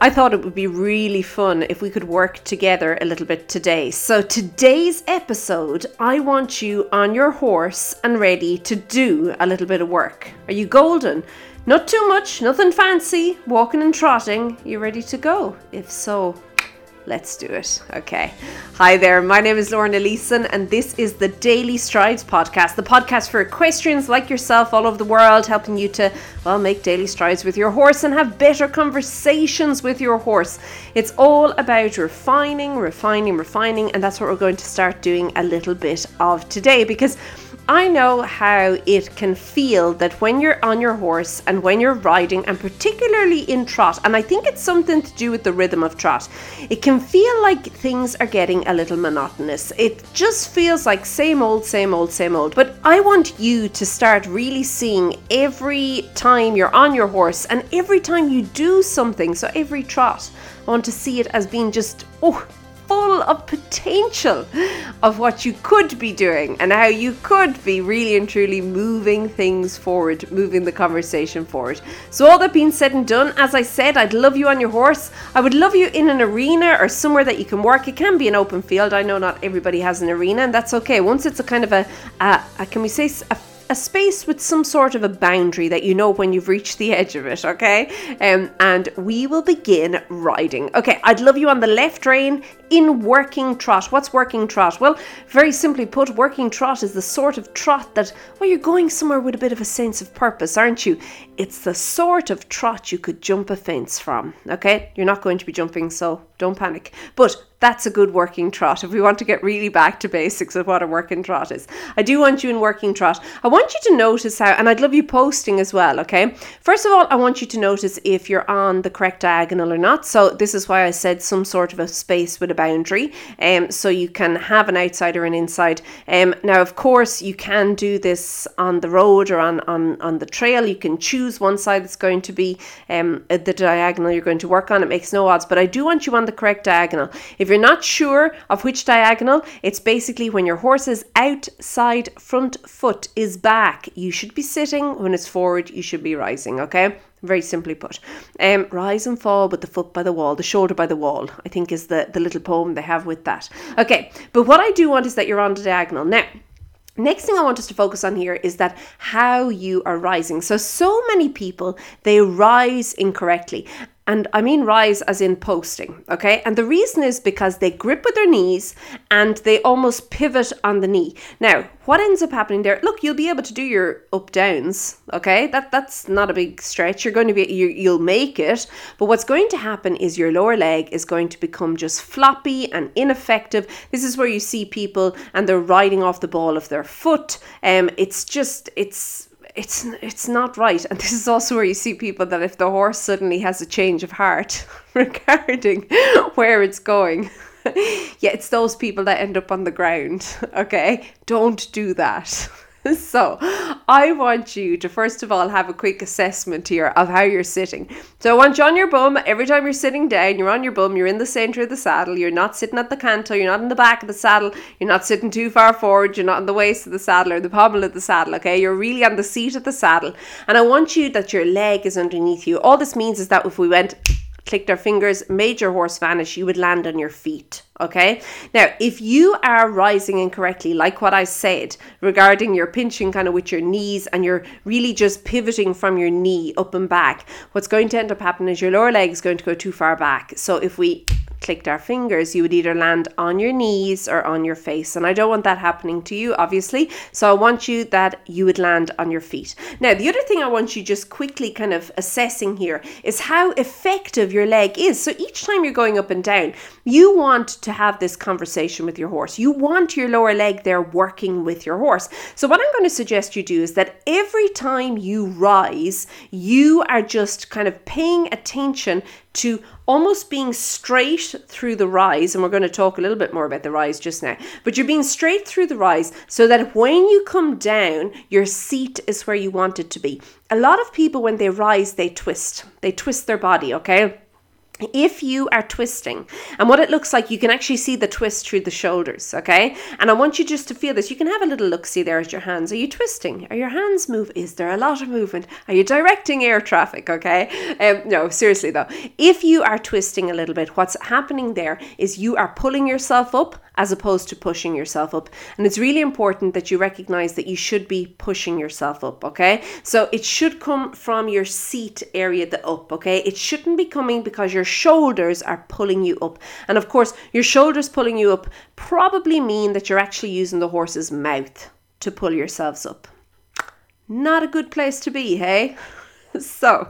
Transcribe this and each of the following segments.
I thought it would be really fun if we could work together a little bit today. So, today's episode, I want you on your horse and ready to do a little bit of work. Are you golden? Not too much, nothing fancy, walking and trotting. You ready to go? If so, Let's do it. Okay. Hi there. My name is Lauren Elison, and this is the Daily Strides podcast, the podcast for equestrians like yourself all over the world, helping you to, well, make daily strides with your horse and have better conversations with your horse. It's all about refining, refining, refining, and that's what we're going to start doing a little bit of today because I know how it can feel that when you're on your horse and when you're riding, and particularly in trot, and I think it's something to do with the rhythm of trot, it can feel like things are getting a little monotonous. It just feels like same old, same old, same old. But I want you to start really seeing every time you're on your horse and every time you do something, so every trot, I want to see it as being just, oh, full of potential of what you could be doing and how you could be really and truly moving things forward, moving the conversation forward. So, all that being said and done, as I said, I'd love you on your horse. I would love you in an arena or somewhere that you can work. It can be an open field. I know not everybody has an arena, and that's okay. Once it's a kind of a, a, a can we say, a a space with some sort of a boundary that you know when you've reached the edge of it, okay? Um, and we will begin riding. Okay, I'd love you on the left rein in working trot. What's working trot? Well, very simply put, working trot is the sort of trot that, well, you're going somewhere with a bit of a sense of purpose, aren't you? It's the sort of trot you could jump a fence from, okay? You're not going to be jumping, so don't panic. But that's a good working trot if we want to get really back to basics of what a working trot is. I do want you in working trot. I want you to notice how, and I'd love you posting as well, okay? First of all, I want you to notice if you're on the correct diagonal or not. So this is why I said some sort of a space with a boundary. Um, so you can have an outside or an inside. Um, now, of course, you can do this on the road or on, on, on the trail. You can choose one side that's going to be um, the diagonal you're going to work on. It makes no odds, but I do want you on the correct diagonal. If you're not sure of which diagonal, it's basically when your horse's outside front foot is back. You should be sitting. When it's forward, you should be rising, okay? Very simply put. Um, rise and fall with the foot by the wall, the shoulder by the wall, I think is the, the little poem they have with that. Okay, but what I do want is that you're on the diagonal. Now, Next thing I want us to focus on here is that how you are rising. So, so many people, they rise incorrectly. And I mean rise as in posting, okay? And the reason is because they grip with their knees and they almost pivot on the knee. Now, what ends up happening there? Look, you'll be able to do your up downs, okay? That that's not a big stretch. You're going to be you, you'll make it, but what's going to happen is your lower leg is going to become just floppy and ineffective. This is where you see people and they're riding off the ball of their foot. Um, it's just it's it's it's not right. And this is also where you see people that if the horse suddenly has a change of heart regarding where it's going yeah it's those people that end up on the ground okay? Don't do that so I want you to first of all have a quick assessment here of how you're sitting. So I want you on your bum. Every time you're sitting down, you're on your bum, you're in the center of the saddle, you're not sitting at the cantle, you're not in the back of the saddle, you're not sitting too far forward, you're not in the waist of the saddle or the pommel of the saddle, okay? You're really on the seat of the saddle. And I want you that your leg is underneath you. All this means is that if we went clicked our fingers, made your horse vanish, you would land on your feet. Okay. Now, if you are rising incorrectly, like what I said regarding your pinching kind of with your knees and you're really just pivoting from your knee up and back, what's going to end up happening is your lower leg is going to go too far back. So if we clicked our fingers, you would either land on your knees or on your face. And I don't want that happening to you, obviously. So I want you that you would land on your feet. Now, the other thing I want you just quickly kind of assessing here is how effective your leg is. So each time you're going up and down, you want to have this conversation with your horse. You want your lower leg there working with your horse. So what I'm going to suggest you do is that every time you rise, you are just kind of paying attention to almost being straight through the rise. And we're going to talk a little bit more about the rise just now. But you're being straight through the rise so that when you come down, your seat is where you want it to be. A lot of people, when they rise, they twist. They twist their body, okay? If you are twisting and what it looks like you can actually see the twist through the shoulders okay? And i want you just to feel this. You can have a little look see there at your hands. Are you twisting? Are your hands move? Is there a lot of movement? Are you directing air traffic okay? Um, no seriously though. If you are twisting a little bit what's happening there is you are pulling yourself up as opposed to pushing yourself up. And it's really important that you recognize that you should be pushing yourself up, okay? So it should come from your seat area, the up, okay? It shouldn't be coming because your shoulders are pulling you up. And of course, your shoulders pulling you up probably mean that you're actually using the horse's mouth to pull yourselves up. Not a good place to be, hey? so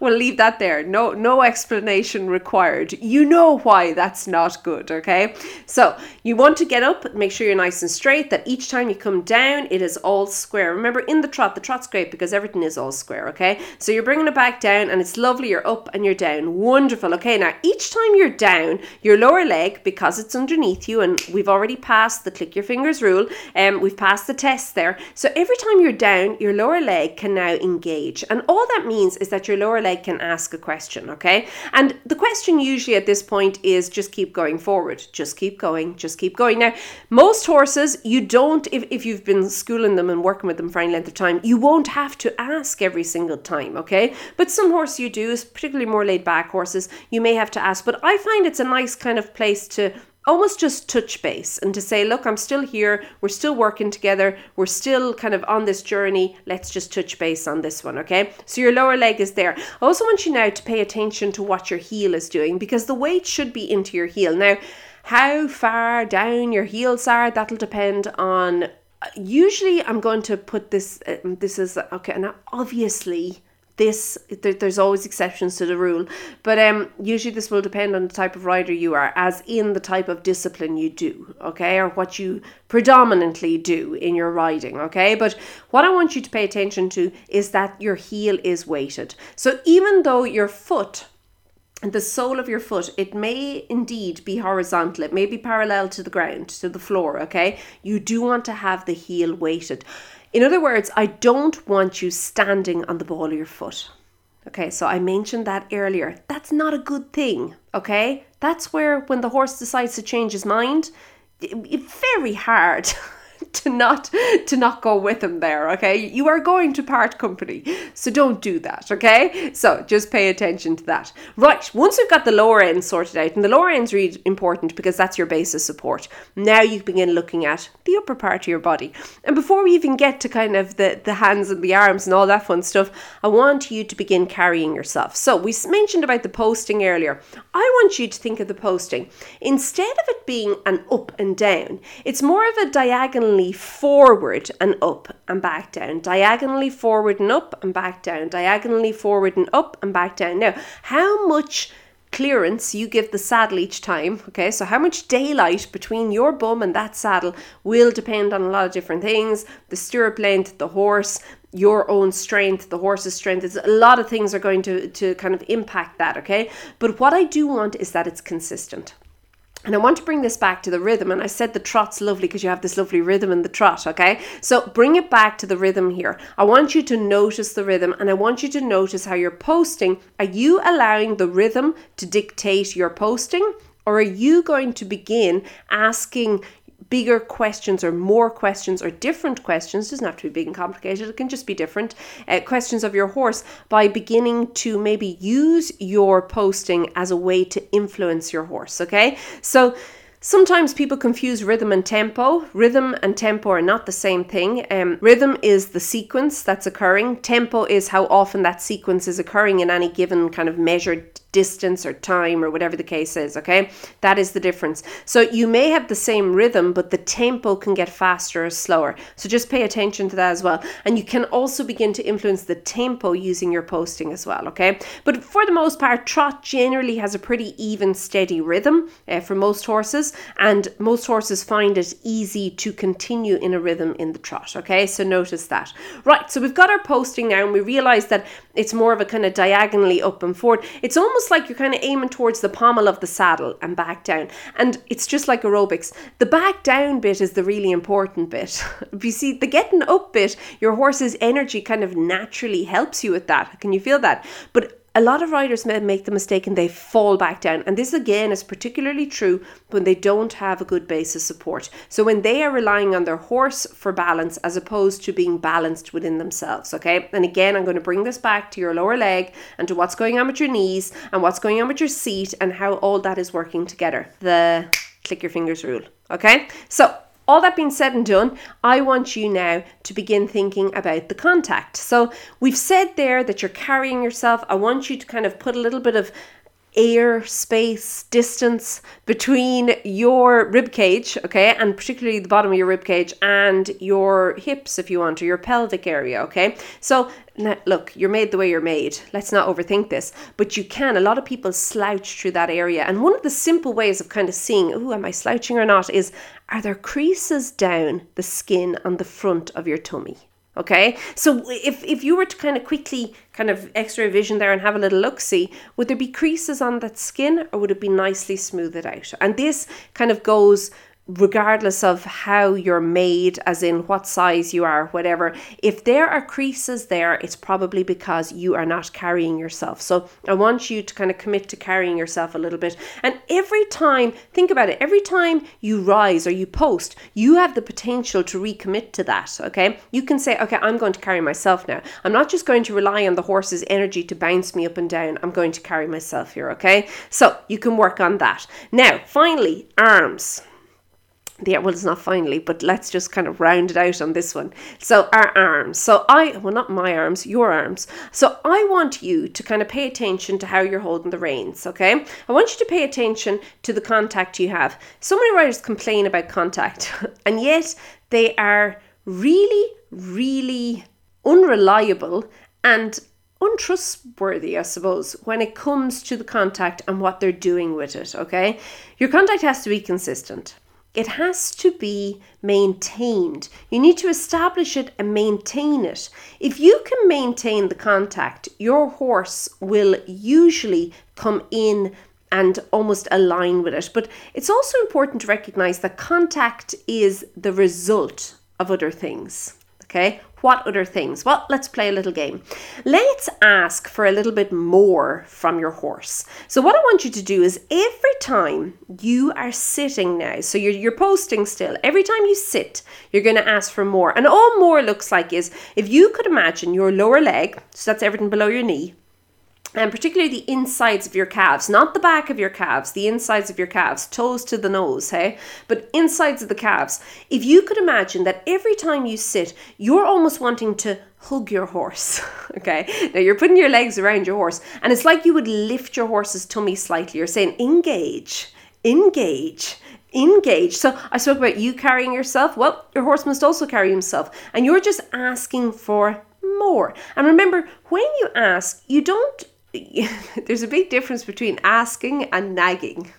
we'll leave that there. No, no explanation required. You know why that's not good, okay? So you want to get up, make sure you're nice and straight, that each time you come down, it is all square. Remember, in the trot, the trot's great because everything is all square, okay? So you're bringing it back down and it's lovely. You're up and you're down. Wonderful. Okay, now each time you're down, your lower leg, because it's underneath you, and we've already passed the click your fingers rule, and um, we've passed the test there. So every time you're down, your lower leg can now engage. And all that that means is that your lower leg can ask a question, okay? And the question usually at this point is just keep going forward, just keep going, just keep going. Now, most horses, you don't, if, if you've been schooling them and working with them for any length of time, you won't have to ask every single time, okay? But some horses you do, particularly more laid back horses, you may have to ask. But I find it's a nice kind of place to almost just touch base and to say, look, I'm still here. We're still working together. We're still kind of on this journey. Let's just touch base on this one, okay? So your lower leg is there. I also want you now to pay attention to what your heel is doing because the weight should be into your heel. Now, how far down your heels are, that'll depend on. Usually, I'm going to put this. Uh, this is okay. Now, obviously, this there, there's always exceptions to the rule but um usually this will depend on the type of rider you are as in the type of discipline you do okay or what you predominantly do in your riding okay but what i want you to pay attention to is that your heel is weighted so even though your foot the sole of your foot, it may indeed be horizontal. It may be parallel to the ground, to the floor, okay? You do want to have the heel weighted. In other words, I don't want you standing on the ball of your foot. Okay, so I mentioned that earlier. That's not a good thing, okay? That's where when the horse decides to change his mind, it's very hard to not to not go with him there okay? You are going to part company so don't do that okay? So just pay attention to that. Right once we've got the lower end sorted out and the lower end's really important because that's your base of support now you begin looking at the upper part of your body. And before we even get to kind of the the hands and the arms and all that fun stuff i want you to begin carrying yourself. So we mentioned about the posting earlier. I want you to think of the posting. Instead of it being an up and down it's more of a diagonally diagonally forward and up and back down, diagonally forward and up and back down, diagonally forward and up and back down. Now, how much clearance you give the saddle each time. Okay, so how much daylight between your bum and that saddle will depend on a lot of different things the stirrup length, the horse, your own strength, the horse's strength. It's, a lot of things are going to, to kind of impact that. Okay, but what I do want is that it's consistent. And I want to bring this back to the rhythm. And I said the trot's lovely because you have this lovely rhythm in the trot, okay? So bring it back to the rhythm here. I want you to notice the rhythm and I want you to notice how you're posting. Are you allowing the rhythm to dictate your posting? Or are you going to begin asking bigger questions or more questions or different questions, doesn't have to be big and complicated, it can just be different uh, questions of your horse by beginning to maybe use your posting as a way to influence your horse. Okay, so Sometimes people confuse rhythm and tempo. Rhythm and tempo are not the same thing. Um, rhythm is the sequence that's occurring. Tempo is how often that sequence is occurring in any given kind of measured distance or time or whatever the case is, okay? That is the difference. So you may have the same rhythm, but the tempo can get faster or slower. So just pay attention to that as well. And you can also begin to influence the tempo using your posting as well, okay? But for the most part, trot generally has a pretty even, steady rhythm uh, for most horses, and most horses find it easy to continue in a rhythm in the trot, okay? So notice that. Right, so we've got our posting now, and we realize that it's more of a kind of diagonally up and forward. It's almost almost like you're kind of aiming towards the pommel of the saddle and back down. And it's just like aerobics. The back down bit is the really important bit. you see, the getting up bit, your horse's energy kind of naturally helps you with that. Can you feel that? But a lot of riders may make the mistake and they fall back down. And this again is particularly true when they don't have a good base of support. So when they are relying on their horse for balance as opposed to being balanced within themselves. Okay. And again, I'm going to bring this back to your lower leg and to what's going on with your knees and what's going on with your seat and how all that is working together. The click your fingers rule. Okay. So all that being said and done, I want you now to begin thinking about the contact. So, we've said there that you're carrying yourself. I want you to kind of put a little bit of air space distance between your rib cage okay and particularly the bottom of your rib cage and your hips if you want or your pelvic area okay? So look you're made the way you're made. Let's not overthink this. But you can. A lot of people slouch through that area. And one of the simple ways of kind of seeing oh am i slouching or not? is are there creases down the skin on the front of your tummy Okay, so if, if you were to kind of quickly kind of extra vision there and have a little look see, would there be creases on that skin or would it be nicely smoothed out? And this kind of goes regardless of how you're made, as in what size you are, whatever, if there are creases there, it's probably because you are not carrying yourself. So I want you to kind of commit to carrying yourself a little bit. And every time, think about it, every time you rise or you post, you have the potential to recommit to that. Okay. You can say, okay, I'm going to carry myself now. I'm not just going to rely on the horse's energy to bounce me up and down. I'm going to carry myself here. Okay. So you can work on that. Now, finally, arms yeah, well, it's not finally, but let's just kind of round it out on this one. So, our arms. So, I, well, not my arms, your arms. So, I want you to kind of pay attention to how you're holding the reins, okay? I want you to pay attention to the contact you have. So many riders complain about contact, and yet they are really, really unreliable and untrustworthy, I suppose, when it comes to the contact and what they're doing with it, okay? Your contact has to be consistent. It has to be maintained. You need to establish it and maintain it. If you can maintain the contact, your horse will usually come in and almost align with it. But it's also important to recognize that contact is the result of other things. Okay, what other things? Well, let's play a little game. Let's ask for a little bit more from your horse. So, what I want you to do is every time you are sitting now, so you're, you're posting still, every time you sit, you're going to ask for more. And all more looks like is if you could imagine your lower leg, so that's everything below your knee, and particularly the insides of your calves, not the back of your calves, the insides of your calves, toes to the nose, hey? But insides of the calves. If you could imagine that every time you sit, you're almost wanting to hug your horse, okay? Now you're putting your legs around your horse, and it's like you would lift your horse's tummy slightly. You're saying, engage, engage, engage. So I spoke about you carrying yourself. Well, your horse must also carry himself. And you're just asking for more. And remember, when you ask, you don't there's a big difference between asking and nagging.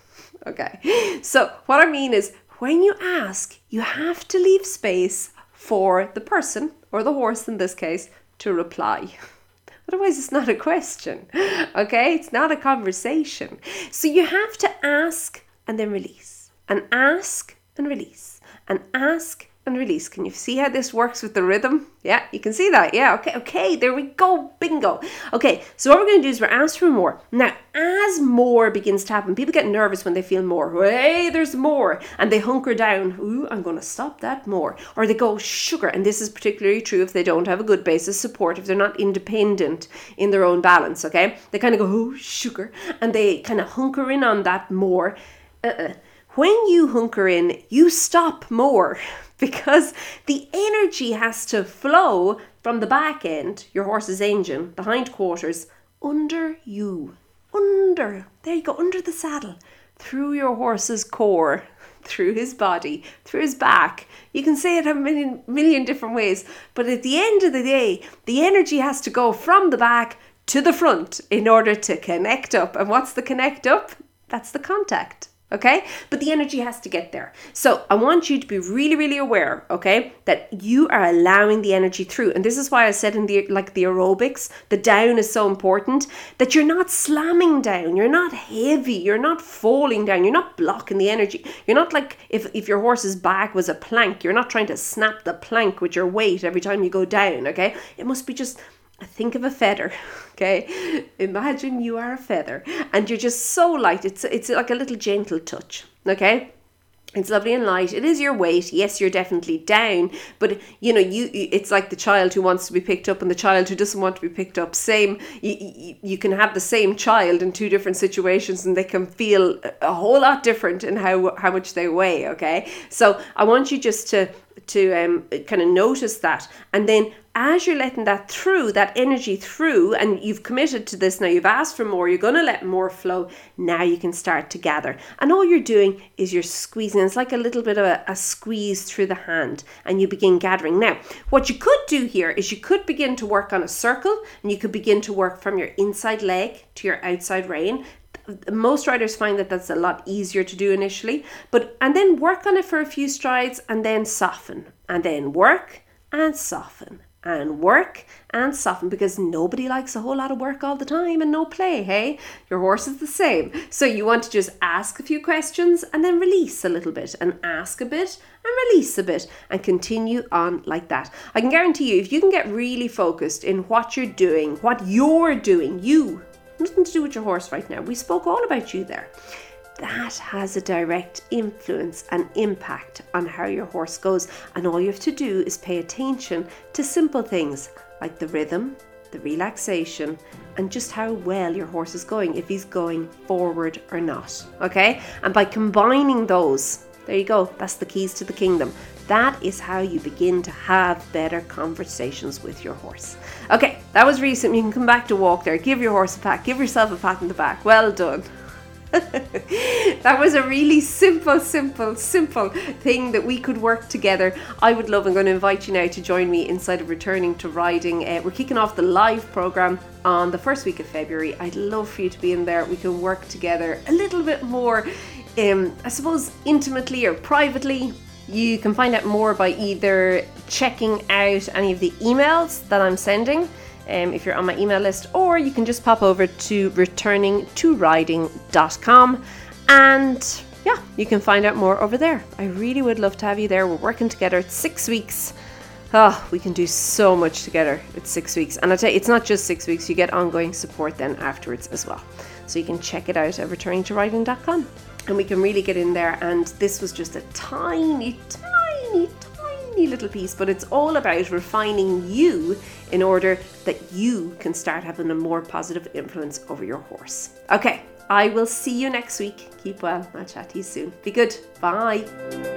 Okay. So, what I mean is, when you ask, you have to leave space for the person, or the horse in this case, to reply. Otherwise, it's not a question. Okay? It's not a conversation. So, you have to ask and then release, and ask and release, and ask and release. Can you see how this works with the rhythm? Yeah, you can see that. Yeah, okay, okay, there we go. Bingo. Okay, so what we're going to do is we're asked for more. Now, as more begins to happen, people get nervous when they feel more. Hey, there's more. And they hunker down. Ooh, I'm going to stop that more. Or they go, sugar. And this is particularly true if they don't have a good basis support, if they're not independent in their own balance, okay? They kind of go, oh, sugar. And they kind of hunker in on that more. Uh-uh. When you hunker in, you stop more because the energy has to flow from the back end, your horse's engine, the hindquarters, under you. Under, there you go, under the saddle, through your horse's core, through his body, through his back. You can say it a million, million different ways, but at the end of the day, the energy has to go from the back to the front in order to connect up. And what's the connect up? That's the contact okay? But the energy has to get there. So I want you to be really, really aware, okay, that you are allowing the energy through. And this is why I said in the like the aerobics, the down is so important that you're not slamming down, you're not heavy, you're not falling down, you're not blocking the energy. You're not like if, if your horse's back was a plank, you're not trying to snap the plank with your weight every time you go down, okay? It must be just think of a feather okay? Imagine you are a feather and you're just so light it's it's like a little gentle touch okay? It's lovely and light. It is your weight. Yes you're definitely down but you know you it's like the child who wants to be picked up and the child who doesn't want to be picked up. Same you, you, can have the same child in two different situations and they can feel a whole lot different in how how much they weigh okay? So i want you just to to um, kind of notice that and then as you're letting that through, that energy through, and you've committed to this now, you've asked for more, you're going to let more flow, now you can start to gather. And all you're doing is you're squeezing. It's like a little bit of a, a squeeze through the hand, and you begin gathering. Now, what you could do here is you could begin to work on a circle, and you could begin to work from your inside leg to your outside rein most riders find that that's a lot easier to do initially but and then work on it for a few strides and then soften and then work and soften and work and soften because nobody likes a whole lot of work all the time and no play, hey? Your horse is the same. So you want to just ask a few questions and then release a little bit and ask a bit and release a bit and continue on like that. I can guarantee you, if you can get really focused in what you're doing, what you're doing, you, nothing to do with your horse right now. We spoke all about you there that has a direct influence and impact on how your horse goes. And all you have to do is pay attention to simple things like the rhythm, the relaxation, and just how well your horse is going, if he's going forward or not. Okay? And by combining those, there you go, that's the keys to the kingdom. That is how you begin to have better conversations with your horse. Okay, that was recent. You can come back to walk there. Give your horse a pat. Give yourself a pat in the back. Well done. that was a really simple, simple, simple thing that we could work together. I would love. I'm going to invite you now to join me inside of returning to riding. Uh, we're kicking off the live program on the first week of February. I'd love for you to be in there. We can work together a little bit more, um, I suppose, intimately or privately. You can find out more by either checking out any of the emails that I'm sending um, if you're on my email list, or you can just pop over to returningtoriding.com and yeah, you can find out more over there. I really would love to have you there. We're working together. It's six weeks. Oh, we can do so much together. It's six weeks. And I tell you, it's not just six weeks, you get ongoing support then afterwards as well. So you can check it out at returningtoriding.com. And we can really get in there. And this was just a tiny, tiny little piece, but it's all about refining you in order that you can start having a more positive influence over your horse. Okay, I will see you next week. Keep well. I'll chat to you soon. Be good. Bye.